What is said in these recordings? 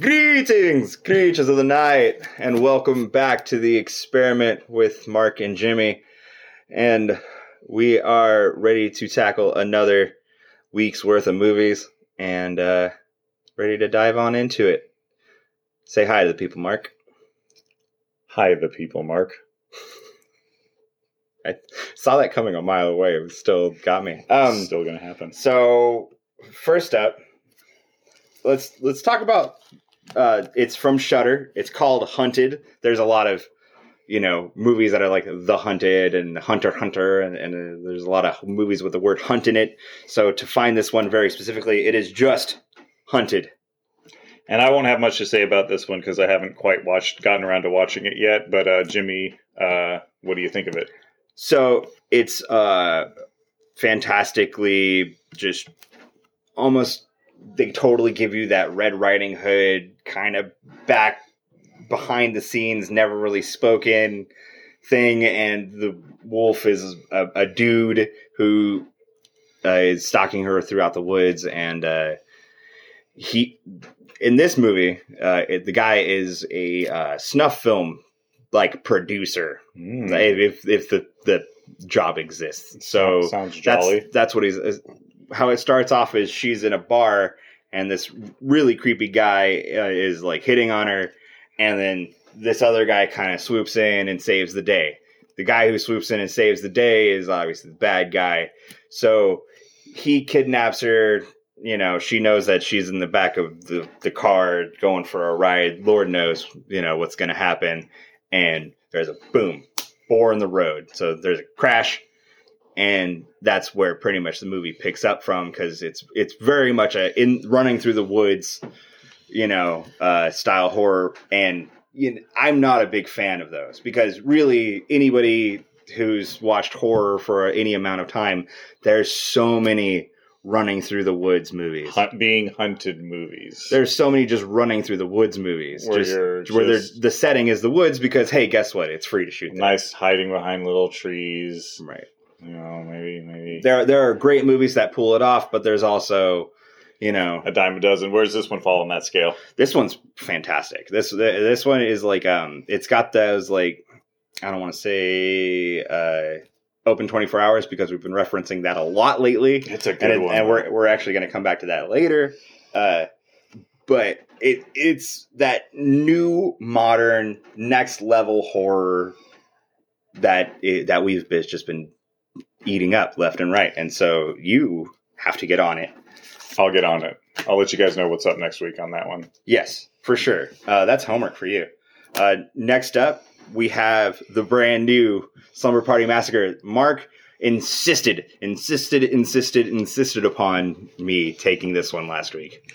Greetings, creatures of the night, and welcome back to the experiment with Mark and Jimmy. And we are ready to tackle another week's worth of movies and uh, ready to dive on into it. Say hi to the people, Mark. Hi, the people, Mark. I saw that coming a mile away. It still got me. Um, Still gonna happen. So first up, let's let's talk about. Uh, it's from Shudder. It's called Hunted. There's a lot of you know movies that are like The Hunted and Hunter Hunter, and, and uh, there's a lot of movies with the word hunt in it. So to find this one very specifically, it is just Hunted. And I won't have much to say about this one because I haven't quite watched, gotten around to watching it yet. But uh, Jimmy, uh, what do you think of it? So it's uh, fantastically just almost they totally give you that Red Riding Hood kind of back behind the scenes, never really spoken thing, and the wolf is a, a dude who uh, is stalking her throughout the woods, and uh, he in this movie, uh, it, the guy is a uh, snuff film like producer Mm, if if the the job exists. So sounds that's jolly. that's what he's how it starts off is she's in a bar and this really creepy guy uh, is like hitting on her and then this other guy kind of swoops in and saves the day. The guy who swoops in and saves the day is obviously the bad guy. So he kidnaps her, you know, she knows that she's in the back of the, the car going for a ride. Lord knows, you know, what's going to happen. And there's a boom, boar in the road. So there's a crash, and that's where pretty much the movie picks up from because it's it's very much a in running through the woods, you know, uh, style horror. And you know, I'm not a big fan of those because really anybody who's watched horror for any amount of time, there's so many running through the woods movies. Hunt, being hunted movies. There's so many just running through the woods movies. Where just, where the setting is the woods because hey, guess what? It's free to shoot. there. nice hiding behind little trees. right? You know, maybe maybe There there are great movies that pull it off, but there's also, you know, a dime a dozen. Where's this one fall on that scale? this one's fantastic. This this one is like um, it's got those like I don't want to say uh, open 24 hours because we've been referencing that a lot lately. It's a good and, it- one. and we're we're actually going to come back to that later. Uh, but it it's that new modern next level horror that it, that we've just been eating up left and right, and so you have to get on it. I'll get on it. I'll let you guys know what's up next week on that one. Yes, for sure. Uh, that's homework for you. Uh, next up, we have the brand new Slumber Party Massacre. Mark insisted, insisted, insisted, insisted upon me taking this one last week.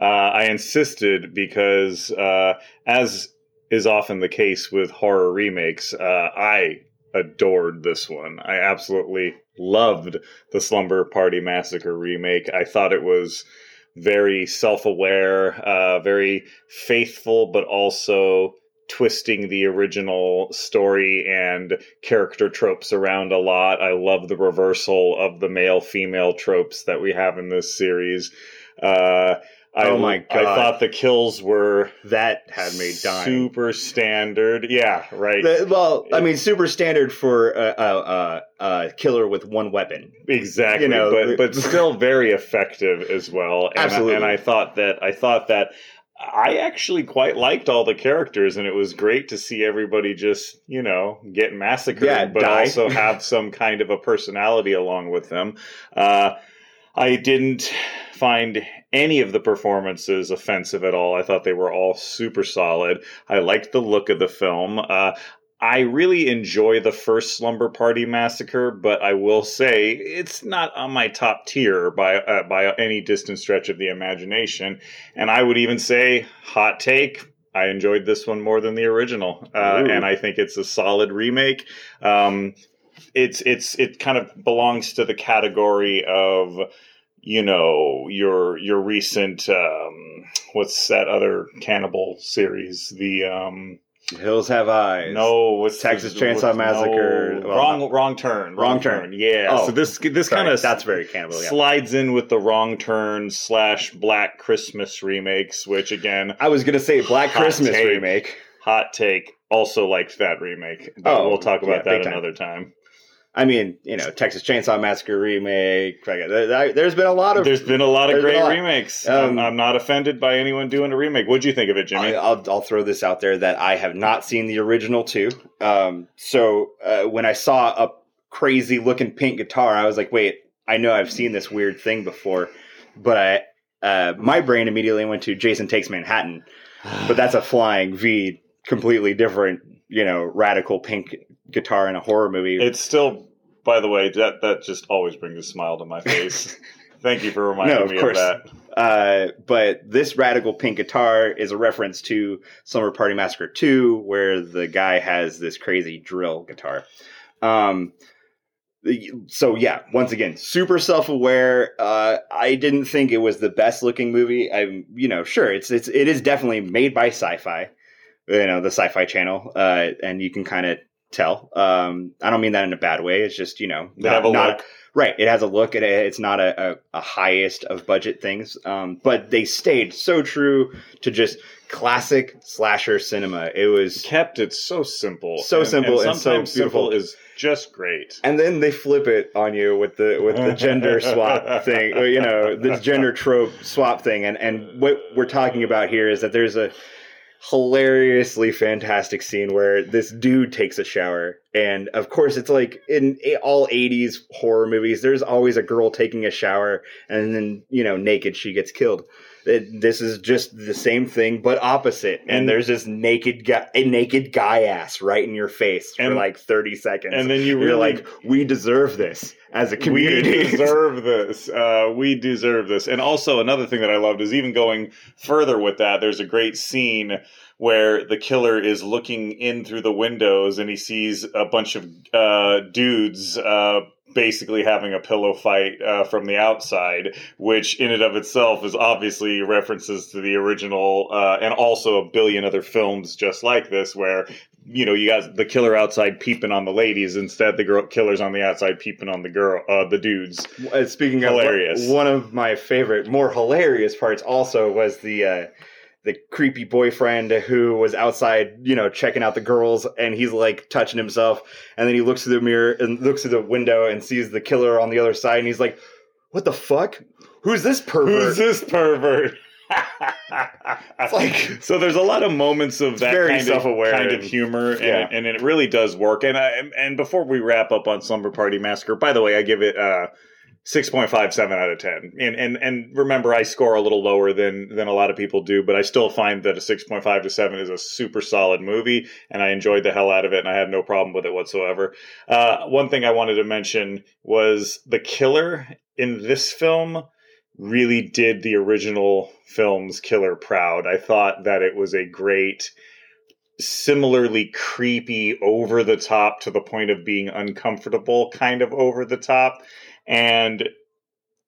Uh, I insisted because, uh, as is often the case with horror remakes, uh, I adored this one. I absolutely loved the Slumber Party Massacre remake. I thought it was very self aware, uh, very faithful, but also twisting the original story and character tropes around a lot. I love the reversal of the male female tropes that we have in this series. Uh, I, Oh my god! I thought the kills were That had me dying. super standard. Yeah, right. The- well, I mean, super standard for a, a, a, a killer with one weapon. exactly you know, but but still very effective as well and, Absolutely. and i thought that i thought that i actually quite liked all the characters and it was great to see everybody just you know get massacred Yeah, but die. also have some kind of a personality along with them uh, i didn't find any of the performances offensive at all. I thought they were all super solid. I liked the look of the film. Uh, I really enjoy the first Slumber Party Massacre, but I will say it's not on my top tier by uh, by any distant stretch of the imagination. And I would even say, hot take, I enjoyed this one more than the original, uh, and I think it's a solid remake. Um, it's it's it kind of belongs to the category of you know your your recent um, what's that other cannibal series the um, Hills Have Eyes. No, what's Texas the- Chainsaw what's- Massacre. no, Well, wrong, not- wrong turn. Wrong Turn. Yeah. Oh, so this this kind of that's very cannibal. Yeah. slides in with the wrong turn slash Black Christmas remakes, which again, I was gonna say Black Christmas take. remake. hot take. Also liked that remake, but Oh, we'll talk about yeah, that time. another time. I mean, you know, Texas Chainsaw Massacre remake. there- there- There's been a lot of. There's been a lot of great lot. remakes. Um, I'm, I'm not offended by anyone doing a remake. What'd you think of it, Jimmy? I, I'll, I'll throw this out there that I have not seen the original two. Um, so uh, when I saw a crazy looking pink guitar, I was like, wait, I know I've seen this weird thing before, but I uh, my brain immediately went to Jason Takes Manhattan, but that's a flying V, completely different, you know, radical pink guitar in a horror movie. It's still, by the way, that that just always brings a smile to my face. Thank you for reminding No, of me course. of that. Uh, but this radical pink guitar is a reference to Slumber Party Massacre 2, where the guy has this crazy drill guitar. Um, so yeah, once again, super self-aware. Uh, I didn't think it was the best looking movie. I'm, you know, sure, it's it's it is definitely made by Sci-Fi, you know, the Sci-Fi Channel, uh, and you can kind of tell. Um, I don't mean that in a bad way. It's just you know, have a look. Right, it has a look. It, it's not a, a, a highest of budget things, um, but they stayed so true to just classic slasher cinema. It was, kept it so simple, So simple and so sometimes beautiful. simple is just great. and then they flip it on you with the with the gender swap thing, you know, the gender trope swap thing. And and what we're talking about here is that there's a hilariously fantastic scene where this dude takes a shower. And of course it's like in all 80s horror movies there's always a girl taking a shower and then you know naked she gets killed It- this is just the same thing but opposite and, And- there's this naked guy a naked guy ass right in your face for like 30 seconds And then you you're like we deserve this as a community We deserve this. Uh, we deserve this. And also, another thing that I loved is even going further with that. There's a great scene where the killer is looking in through the windows and he sees a bunch of uh, dudes. Uh, Basically, having a pillow fight uh, from the outside, which in and of itself is obviously references to the original, uh, and also a billion other films just like this, where you know, you got the killer outside peeping on the ladies. Instead, the girl killer's on the outside peeping on the girl, uh, the dudes. Uh, Speaking of Hilarious. one of my favorite, more hilarious parts also was the uh, the creepy boyfriend who was outside, you know, checking out the girls, and he's like touching himself, and then he looks through the mirror and looks through the window and sees the killer on the other side, and he's like, "What the fuck? Who's this pervert?" Who's this pervert? It's like so there's a lot of moments of that very kind of, self-aware kind of humor, and, yeah. it, and it really does work. And I, and before we wrap up on Slumber Party Massacre, by the way, I give it uh, six point five seven out of ten. And and and remember, I score a little lower than than a lot of people do, but I still find that a six point five to seven is a super solid movie, and I enjoyed the hell out of it, and I had no problem with it whatsoever. Uh, one thing I wanted to mention was the killer in this film really did the original film's killer proud. I thought that it was a great, similarly creepy, over the top to the point of being uncomfortable, kind of over the top. And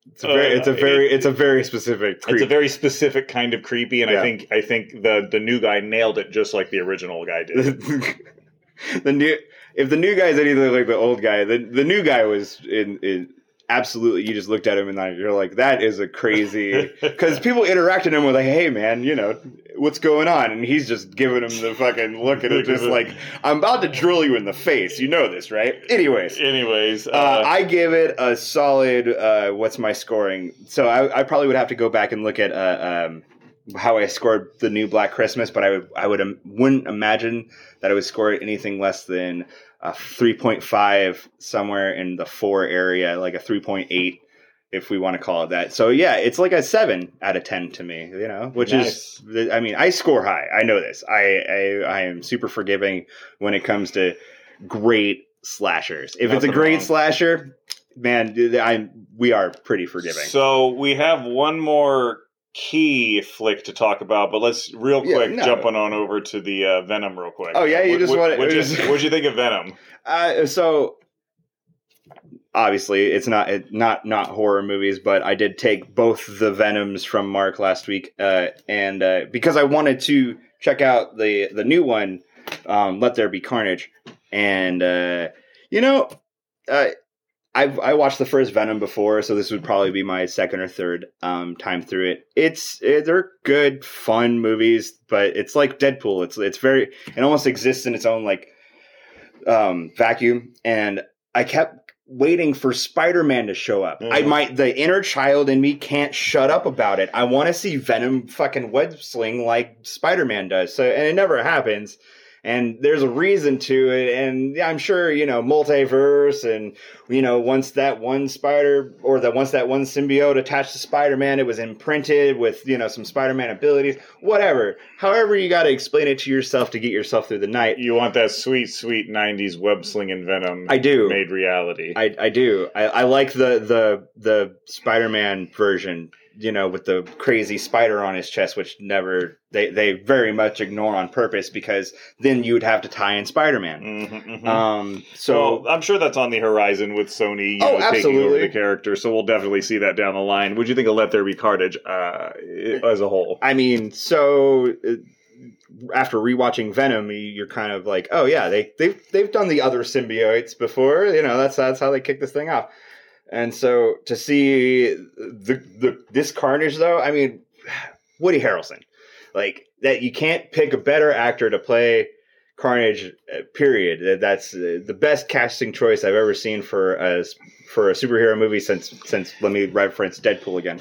it's a very, it's a Uh, very, it- it's a very specific. Creep. it's a very specific kind of creepy, and Yeah. I think I think the the new guy nailed it just like the original guy did. the new if the new guy's anything like the old guy, the the new guy was in, in absolutely. You just looked at him and like, you're like, that is a crazy. Because people interacted him with like, hey man, you know what's going on, and he's just giving him the fucking look at it, just like I'm about to drill you in the face. You know this, right? Anyways. Anyways, uh, Uh, I give it a solid. Uh, what's my scoring? So I, I probably would have to go back and look at uh, um, how I scored the new Black Christmas, but I would I would um, wouldn't imagine that I would score it anything less than a three point five somewhere in the four area, like a three point eight. If we want to call it that, so yeah, it's like a seven out of ten to me, you know, which Nice. is, I mean, I score high. I know this. I, I I am super forgiving when it comes to great slashers. If it's a great wrong. slasher, man, I we are pretty forgiving. So we have one more key flick to talk about, but let's real Yeah, quick no. jumping on over to the uh, Venom real quick. Oh, yeah, you What- just what, wanna- What'd you, just- what'd you think of Venom? Uh, so obviously, it's not it, not not horror movies, but I did take both the Venoms from Mark last week, uh, and uh, because I wanted to check out the the new one. um, Let There Be Carnage, and uh, you know, I've I watched the first Venom before, so this would probably be my second or third um, time through it. It's it, they're good, fun movies, but it's like Deadpool. It's it's very it almost exists in its own like um, vacuum, and I kept waiting for Spider-Man to show up. I Mhm. might the inner child in me can't shut up about it. I want to see Venom fucking web sling like Spider-Man does. So and it never happens. And there's a reason to it, and I'm sure you know multiverse, and you know once that one spider or that once that one symbiote attached to Spider-Man, it was imprinted with you know some Spider-Man abilities, whatever. However, you got to explain it to yourself to get yourself through the night. You want that sweet, sweet '90s web slinging Venom I do. made reality. I, I do. I, I like the the the Spider-Man version, you know, with the crazy spider on his chest, which never they they very much ignore on purpose because then you would have to tie in Spider-Man. Mhm, mhm. Um, so well, I'm sure that's on the horizon with Sony you Oh, know, taking over the character, so we'll definitely see that down the line. Would you think of Let There Be Carnage uh, as a whole? I mean, so uh, after rewatching Venom, you- you're kind of like, oh yeah, they they've they've done the other symbiotes before. You know, that's that's how they kick this thing off. And so to see the the this Carnage though, I mean, Woody Harrelson, like that, you can't pick a better actor to play Carnage. uh, Period. That- That's uh, the best casting choice I've ever seen for a for a superhero movie since since let me reference Deadpool again.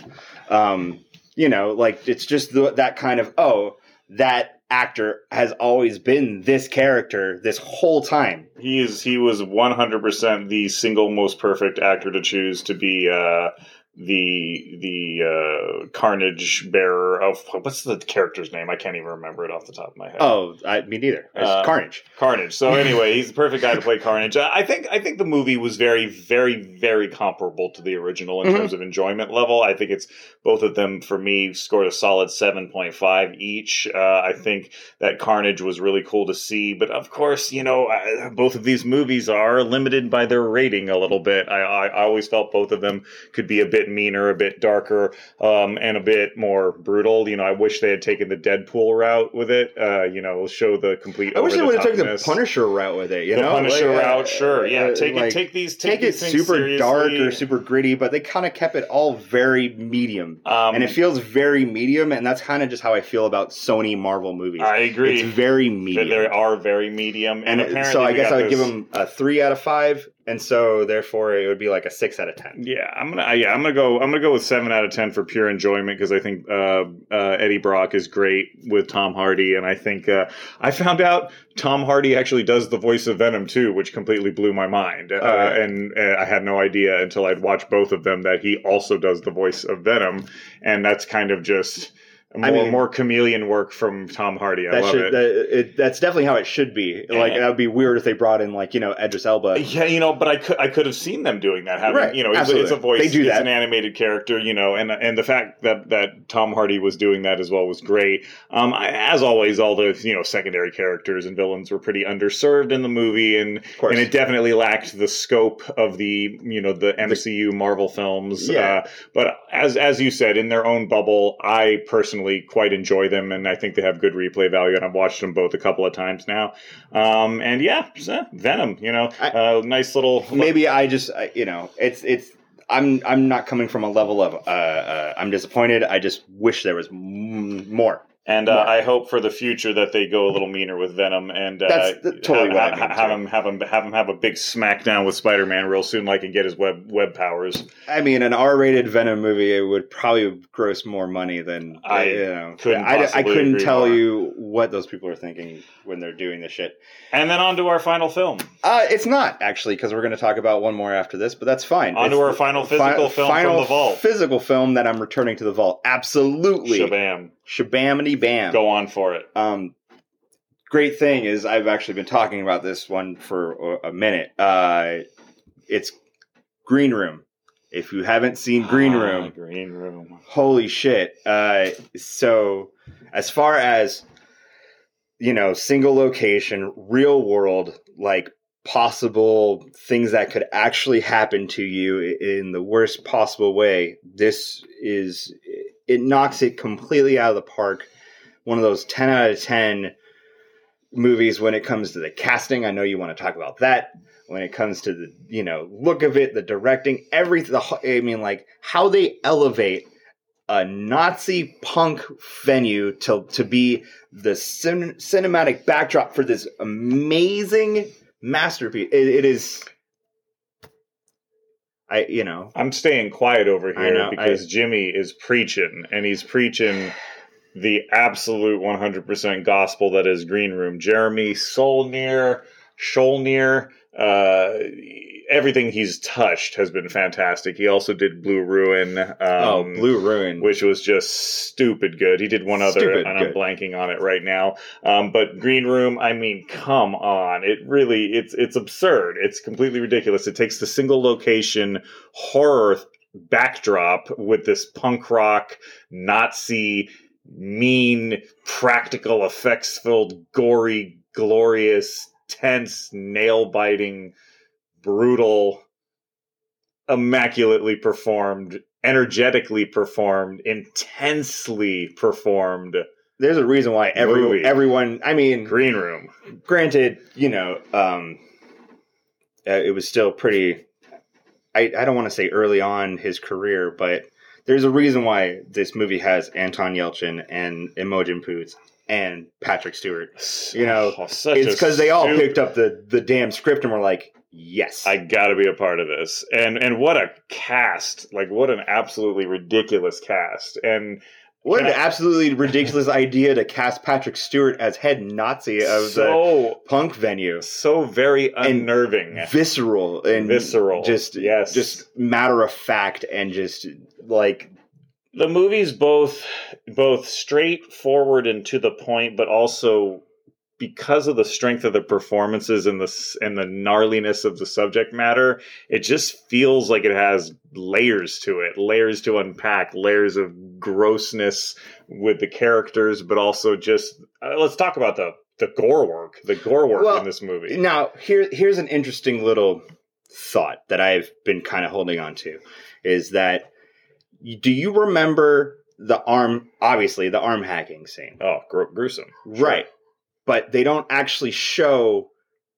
Um, you know, like it's just the, that kind of oh, that actor has always been this character this whole time. He is. He was 100 percent the single most perfect actor to choose to be uh, the the uh, Carnage bearer of what's the character's name? I can't even remember it off the top of my head. Oh, I, me neither. It's Uh, Carnage. Carnage. So anyway, he's the perfect guy to play Carnage. I think I think the movie was very, very, very comparable to the original in Mhm. terms of enjoyment level. I think it's both of them for me scored a solid seven point five each. Uh, I think that Carnage was really cool to see, but of course, you know, both of these movies are limited by their rating a little bit. I, I, I always felt both of them could be a bit meaner, a bit darker, um, and a bit more brutal. You know, I wish they had taken the Deadpool route with it. Uh, you know, show the complete. I wish they would have taken the. Punisher route with it. You the know, Punisher Like, uh, route, sure, yeah. uh, take like, it, take these, take, take it these things super dark or super gritty, but they kind of kept it all very medium, Um, and it feels very medium, and that's kind of just how I feel about Sony Marvel movies. I agree. It's very medium. They are very medium, and, and apparently so I guess I would give them a three out of five, and so therefore it would be like a six out of ten. Yeah, I'm gonna. Yeah, I'm gonna go. I'm gonna go with seven out of ten for pure enjoyment because I think uh, uh, Eddie Brock is great with Tom Hardy, and I think uh, I found out Tom Hardy actually does the voice of Venom too, which completely blew my mind. Uh, yeah. And uh, I had no idea until I'd watched both of them that he also does the voice of Venom, and that's kind of just more, I mean- more chameleon work from Tom Hardy. I That love should it. that, it, that's definitely how it should be. Like And- that would be weird if they brought in like you know Idris Elba. Yeah, you know, but I could I could have seen them doing that. Having Right, you know, it's a, it's a voice. They do that. it's an animated character, you know, and and the fact that that Tom Hardy was doing that as well was great. Um, I, as always, all the you know secondary characters and villains were pretty underserved in the movie, and and it definitely lacked the scope of the you know the MCU Marvel films. Yeah. Uh, but as as you said, in their own bubble, I personally quite enjoy them, and I think they have good replay value. And I've watched them both a couple of times now. Um, and yeah, so, Venom, you know, I- uh, nice little maybe I just you know it's it's I'm I'm not coming from a level of uh, uh I'm disappointed. I just wish there was m- more. And uh, More. I hope for the future that they go a little meaner with Venom and uh, That's the- totally have, what I have, mean, have too. him have him have him have a big smackdown with Spider Man real soon, like and get his web web powers. I mean, an R-rated Venom movie it would probably gross more money than I you know. couldn't I, I couldn't tell more. you what those people are thinking when they're doing this shit. And then on to our final film, Uh, it's not actually because we're going to talk about one more after this, but that's fine. on to our final physical fi- film final from the vault. Physical film that I'm returning to the vault. Absolutely, Shabam, shabamity bam. go on for it. Um, great thing is I've actually been talking about this one for a minute. Uh, it's Green Room. If you haven't seen Green Ah, Room, Green Room. holy shit. Uh, so as far as you know, single location, real world, like possible things that could actually happen to you in the worst possible way, this is it knocks it completely out of the park. One of those 10 out of 10 movies when it comes to the casting. I know you want to talk about that. When it comes to the you know look of it, the directing, everything. I mean, like how they elevate a Nazi punk venue to to be the cin- cinematic backdrop for this amazing masterpiece. It, it is. I you know I'm staying quiet over here know, because Jimmy is preaching, and he's preaching the absolute 100% gospel that is Green Room. Jeremy Saulnier, Scholnier, uh, everything he's touched has been fantastic. He also did Blue Ruin. Um, oh Blue Ruin. which was just stupid good. He did one other, Stupid and I'm blanking on it right now. Um, but Green Room, I mean, come on! It really, it's it's absurd. It's completely ridiculous. It takes the single location horror backdrop with this punk rock Nazi mean practical effects filled gory glorious tense nail biting brutal immaculately performed energetically performed intensely performed There's a reason why every, Movie. everyone. I mean, green room granted, you know, um, uh, it was still pretty. I, I don't want to say early on his career, but there's a reason why this movie has Anton Yelchin and Imogen Poots and Patrick Stewart. You know, Oh, it's because they all picked up the the damn script and were like, "Yes, I got to be a part of this. And and what a cast. Like what an absolutely ridiculous cast. And what an I- absolutely ridiculous idea to cast Patrick Stewart as head Nazi of the so punk venue." so very And unnerving. visceral and Visceral, just yes. just matter of fact and just like the movie's both both straightforward and to the point, but also because of the strength of the performances and the and the gnarliness of the subject matter, it just feels like it has layers to it, layers to unpack, layers of grossness with the characters, but also just uh, let's talk about the the gore work, the gore work Well, in this movie. now here here's an interesting little thought that I've been kind of holding on to is that do you remember the arm obviously the arm hacking scene? Oh, gr- gruesome, Sure. right. But they don't actually show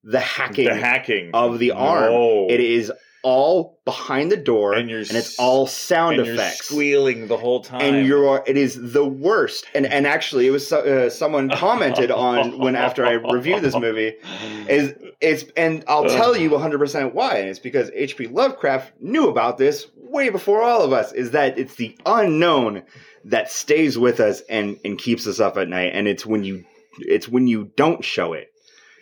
the hacking The hacking. of the arm. No. it is all behind the door And and, you're it's all sound and you're effects. squealing the whole time, and you're it is the worst. And and actually it was so- uh, someone commented on when after i reviewed this movie is it's and i'll tell you 100% why. And it's because hp lovecraft knew about this way before all of us is that it's the unknown that stays with us and and keeps us up at night. And it's when you it's when you don't show it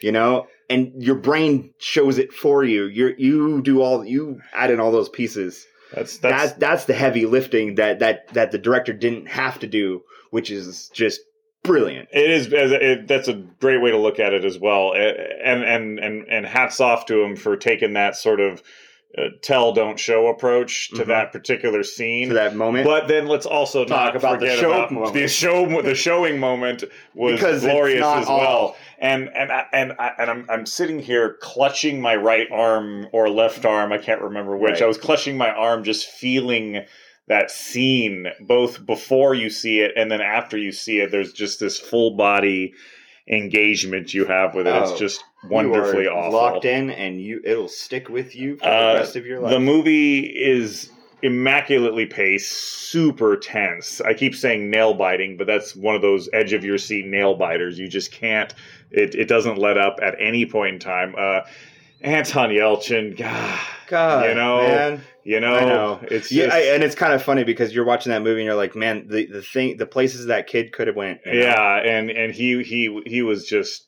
you know and your brain shows it for you you you do all you add in all those pieces that's that's that's that's the heavy lifting that that that the director didn't have to do, which is just brilliant. It is. It, that's a great way to look at it as well. And and and and hats off to him for taking that sort of uh, tell don't show approach to Mhm. that particular scene. For that moment, But then let's also Talk about the show about moment. the show. The showing moment was Because glorious as well. And and I, and I, and I'm I'm sitting here clutching my right arm or left arm. I can't remember which. Right. I was clutching my arm, just feeling that scene both before you see it and then after you see it. There's just this full body engagement you have with it. Oh, it's just wonderfully awful. locked in, and you it'll stick with you for Uh, the rest of your life. The movie is immaculately paced, super tense. I keep saying nail biting, but that's one of those edge of your seat nail biters. You just can't. It it doesn't let up at any point in time. Uh, Anton Yelchin, God, God, you know, man. you know, I know. it's Yeah, just, I, and it's kind of funny because you're watching that movie and you're like, man, the the thing, the places that kid could have went. you know? yeah, and and he he he was just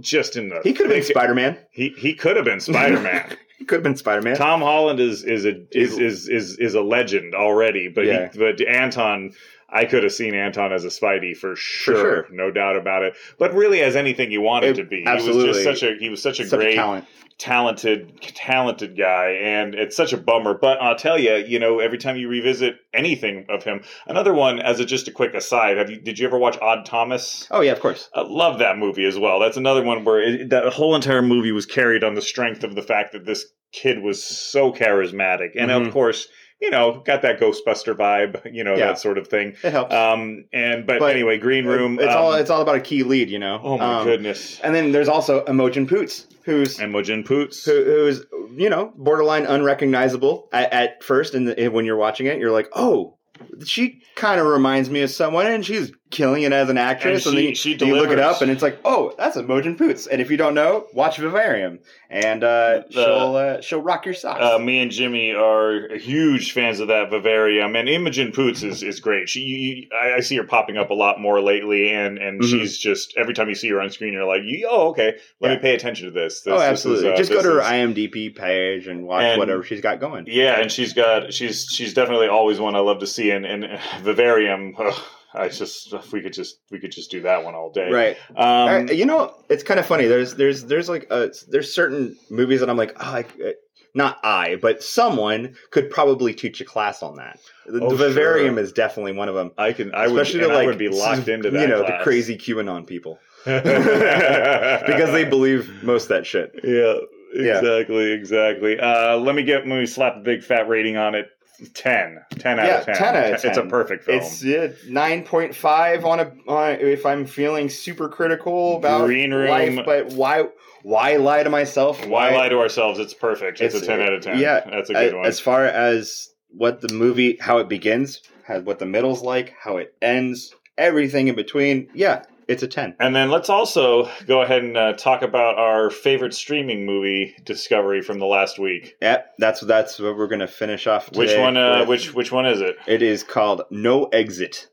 just in the he could have been Spider Man. he he could have been Spider Man. He could have been Spider Man. Tom Holland is is a is is is, is a legend already, but Yeah. he, but Anton, I could have seen Anton as a Spidey for sure, sure. no doubt about it. But really, as anything you wanted It- to be, absolutely. he was just such a he was such a Such great, a talent. Talented, talented guy, and it's such a bummer. But I'll tell you, you know, every time you revisit anything of him, another one as a just a quick aside, have you did you ever watch Odd Thomas? Oh yeah, of course. I love that movie as well. That's another one where it, that whole entire movie was carried on the strength of the fact that this kid was so charismatic, and Mhm. of course you know, got that Ghostbuster vibe, you know, Yeah. that sort of thing. It helps. Um, and but, But anyway, Green Room. It's um, all it's all about a key lead, you know. oh my Um, goodness. And then there's also Imogen Poots, who's Imogen Poots. who, who's you know borderline unrecognizable at, at first, and when you're watching it, you're like, oh, she kind of reminds me of someone, and she's killing it as an actress. And And, she- then you, she you look it up, and it's like, oh, that's Imogen Poots. And if you don't know, watch Vivarium, and uh, The- she'll uh, she'll rock your socks. Uh, me and Jimmy are huge fans of that Vivarium, and Imogen Poots is, is great. She, you, I, I see her popping up a lot more lately, and, and Mhm. she's just every time you see her on screen, you're like, oh, okay, let Yeah. me pay attention to this. this oh, this is, absolutely. uh, Just go to her IMDb page and watch And- whatever she's got going. Yeah, and she's got she's she's definitely always one I love to see, and, and Vivarium. ugh, I just if we could just we could just do that one all day. Right. Um, Uh, you know, it's kind of funny. There's there's there's like uh there's certain movies that I'm like, oh, I, uh, not I, but someone could probably teach a class on that. The, Oh, the Vivarium sure. is definitely one of them. I can. I would. Especially and to like I would be locked into that. You know, class. the crazy QAnon people because they believe most of that shit. Yeah, Yeah. exactly, exactly. Uh, let me get let me slap a big fat rating on it. 10. 10 out Yeah, of 10. 10 out of 10. It's a perfect film. It's uh, nine point five on a on, if I'm feeling super critical about Green Room- life, but why why lie to myself? Why lie to ourselves? It's perfect. It's, a 10 out of 10. Yeah, That's a good a- one. As far as what the movie, how it begins, how, what the middle's like, how it ends, everything in between. Yeah, it's a ten. and then let's also go ahead and uh, talk about our favorite streaming movie discovery from the last week. Yep, that's that's what we're gonna finish off. Which one? Uh, with. which which one is it? It is called No Exit.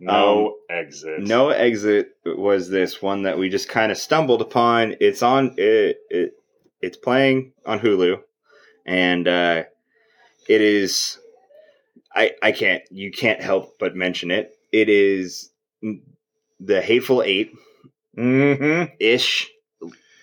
No exit. No Exit was this one that we just kind of stumbled upon. It's on it, it it's playing on Hulu, and uh, it is. I I can't you can't help but mention it. It is the Hateful Eight Mm-hmm. ish.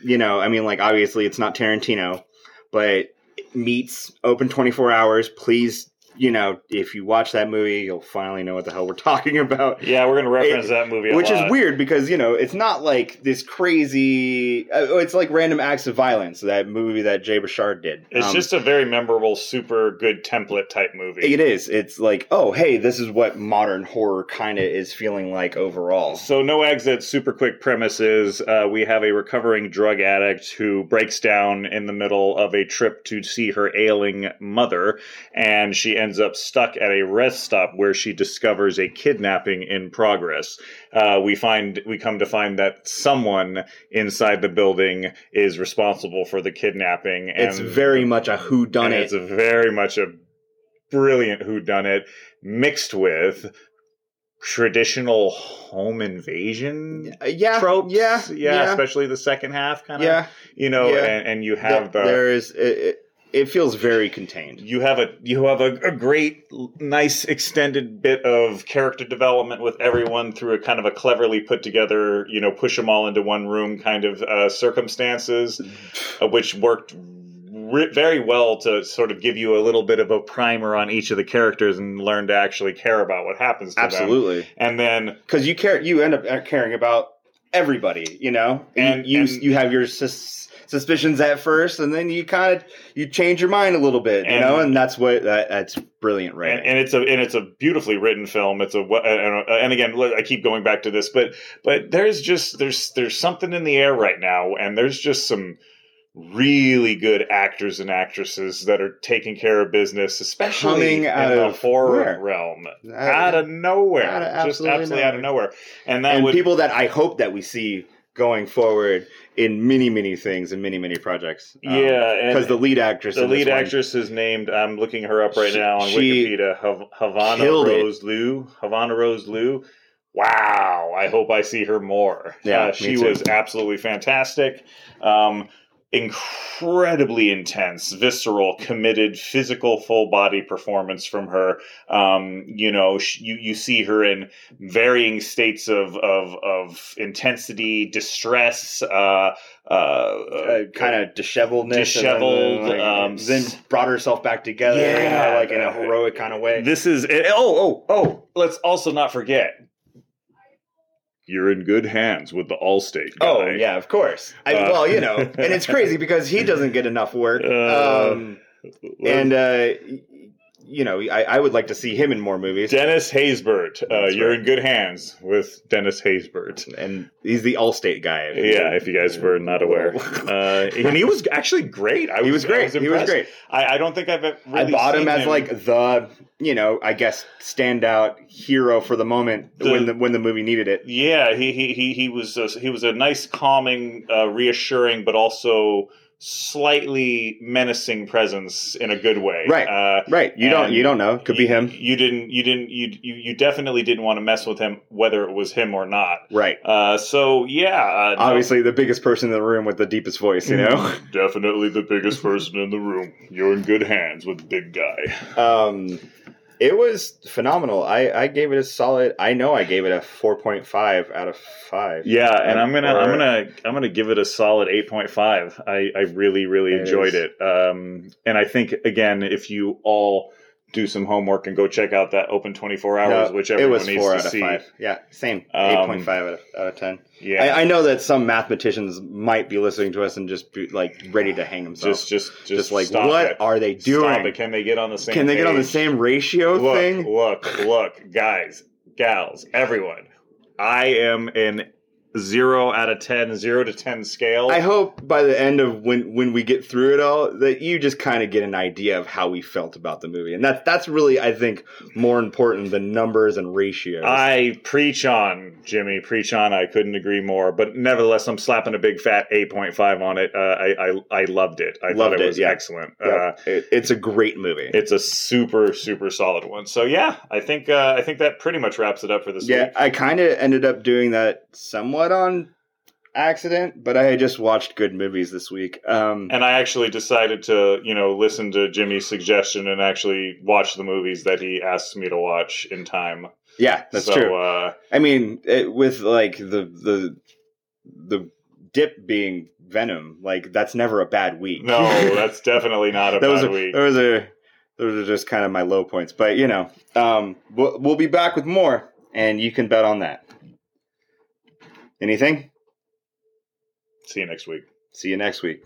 You know, I mean, like obviously it's not Tarantino, but meets open twenty four hours. Please, you know, if you watch that movie, you'll finally know what the hell we're talking about. Yeah, we're gonna reference It- that movie, a Which is weird because you know it's not like this crazy. Uh, it's like random acts of violence. That movie that Jay Baruchel did. It's Um, just a very memorable, super good template type movie. It is. It's like, oh, hey, this is what modern horror kind of is feeling like overall. So, no exit. Super quick premises. uh, we have a recovering drug addict who breaks down in the middle of a trip to see her ailing mother, and she ends up stuck at a rest stop where she discovers a kidnapping in progress. Uh, we find we come to find that someone inside the building is responsible for the kidnapping. And It's very much a who done it. It's very much a brilliant whodunit mixed with traditional home invasion yeah, tropes. yeah, yeah, yeah, especially the second half, kind of. yeah. you know, yeah. and, and you have the. there is. It, it, feels very contained. you have a you have a, a great nice extended bit of character development with everyone through a kind of a cleverly put together you know push them all into one room kind of uh, circumstances uh, which worked re- very well to sort of give you a little bit of a primer on each of the characters and learn to actually care about what happens to them Absolutely, and then because you care. You end up caring about everybody. You know, And- you and- you have your sus- suspicions at first, and then you kind of you change your mind a little bit. You know, and that's what that, that's brilliant, right? and, and it's a and it's a beautifully written film. It's a and, and again I keep going back to this, but but there's just there's there's something in the air right now, and there's just some really good actors and actresses that are taking care of business, especially Coming in out the of horror where? realm, Uh, out of nowhere, out of just absolutely absolutely out of nowhere, and that and would people that I hope that we see going forward in many many things and many many projects. Um, yeah, because the lead actress, the lead one- actress is named. I'm looking her up right She- now on she Wikipedia. Hav- Havana it. Rose Liu. Havana Rose Liu. Wow! I hope I see her more. Yeah, Uh, she was absolutely fantastic. Um, incredibly intense, visceral, committed, physical, full body performance from her. Um, you know, sh- you you see her in varying states of of, of intensity, distress. Uh, uh, uh, kind of disheveledness, disheveled, and then, like, um, then brought herself back together, you know, like in a heroic kind of way. This is oh oh oh. Let's also not forget. You're in good hands with the Allstate guy. Oh yeah, of course. I, Uh, well, you know, and it's crazy because he doesn't get enough work. Uh, um, and uh, you know, I, I would like to see him in more movies. Dennis Haysbert. Uh, That's you're in good hands with Dennis Haysbert. and he's the Allstate guy. Yeah, if you guys were not aware, uh, and he was actually great. I he was great. he was great. I, I don't think I've really I bought him as like the, you know, I guess standout hero for the moment The- when the when the movie needed it. Yeah, he he he he was a, he was a nice, calming, uh, reassuring, but also slightly menacing presence in a good way. Right. Uh, Right. You don't you don't know. Could be him. You didn't. You didn't. You you you definitely didn't want to mess with him, whether it was him or not. Right. Uh, so yeah, uh, no- Obviously the biggest person in the room with the deepest voice, you know. definitely the biggest person in the room. You're in good hands with big guy. Um, it was phenomenal. I, I gave it a solid. I know I gave it a four point five out of five. Yeah, and I'm gonna I'm gonna I'm gonna give it a solid eight point five. I I really really enjoyed is. it. Um, and I think again, if you all do some homework and go check out that open 24 hours, No, which it everyone was needs four to out of see. five. Yeah, same. Um, Eight point five out of, out of ten. Yeah, I, I know that some mathematicians might be listening to us and just be like ready to hang themselves. just just just, just like stop what it. are they Stop doing? it. Can they get on the same? Can they get on the same ratio look, thing? Look, look, guys, gals, everyone. I am in zero out of ten, zero to ten scale. I hope by the end of when when we get through it all that you just kind of get an idea of how we felt about the movie, and that's that's really I think more important than numbers and ratios. I preach on Jimmy, preach on. I couldn't agree more. But nevertheless, I'm slapping a big fat 8.5 on it. Uh, I, I I loved it. I Loved thought it it, was yeah. excellent. Uh, It- it's a great movie. it's a super super solid one. So yeah, I think uh, I think that pretty much wraps it up for this yeah, week. I kind of ended up doing that somewhat on accident, but I had just watched good movies this week. Um, And I actually decided to, you know, listen to Jimmy's suggestion and actually watch the movies that he asked me to watch in time. yeah, that's so, true. Uh, I mean, it, with like the the the dip being Venom, like that's never a bad week. no, that's definitely not a those bad are, week. Those are those are just kind of my low points. But you know, um, we'll, we'll be back with more, and you can bet on that. Anything? See you next week. See you next week.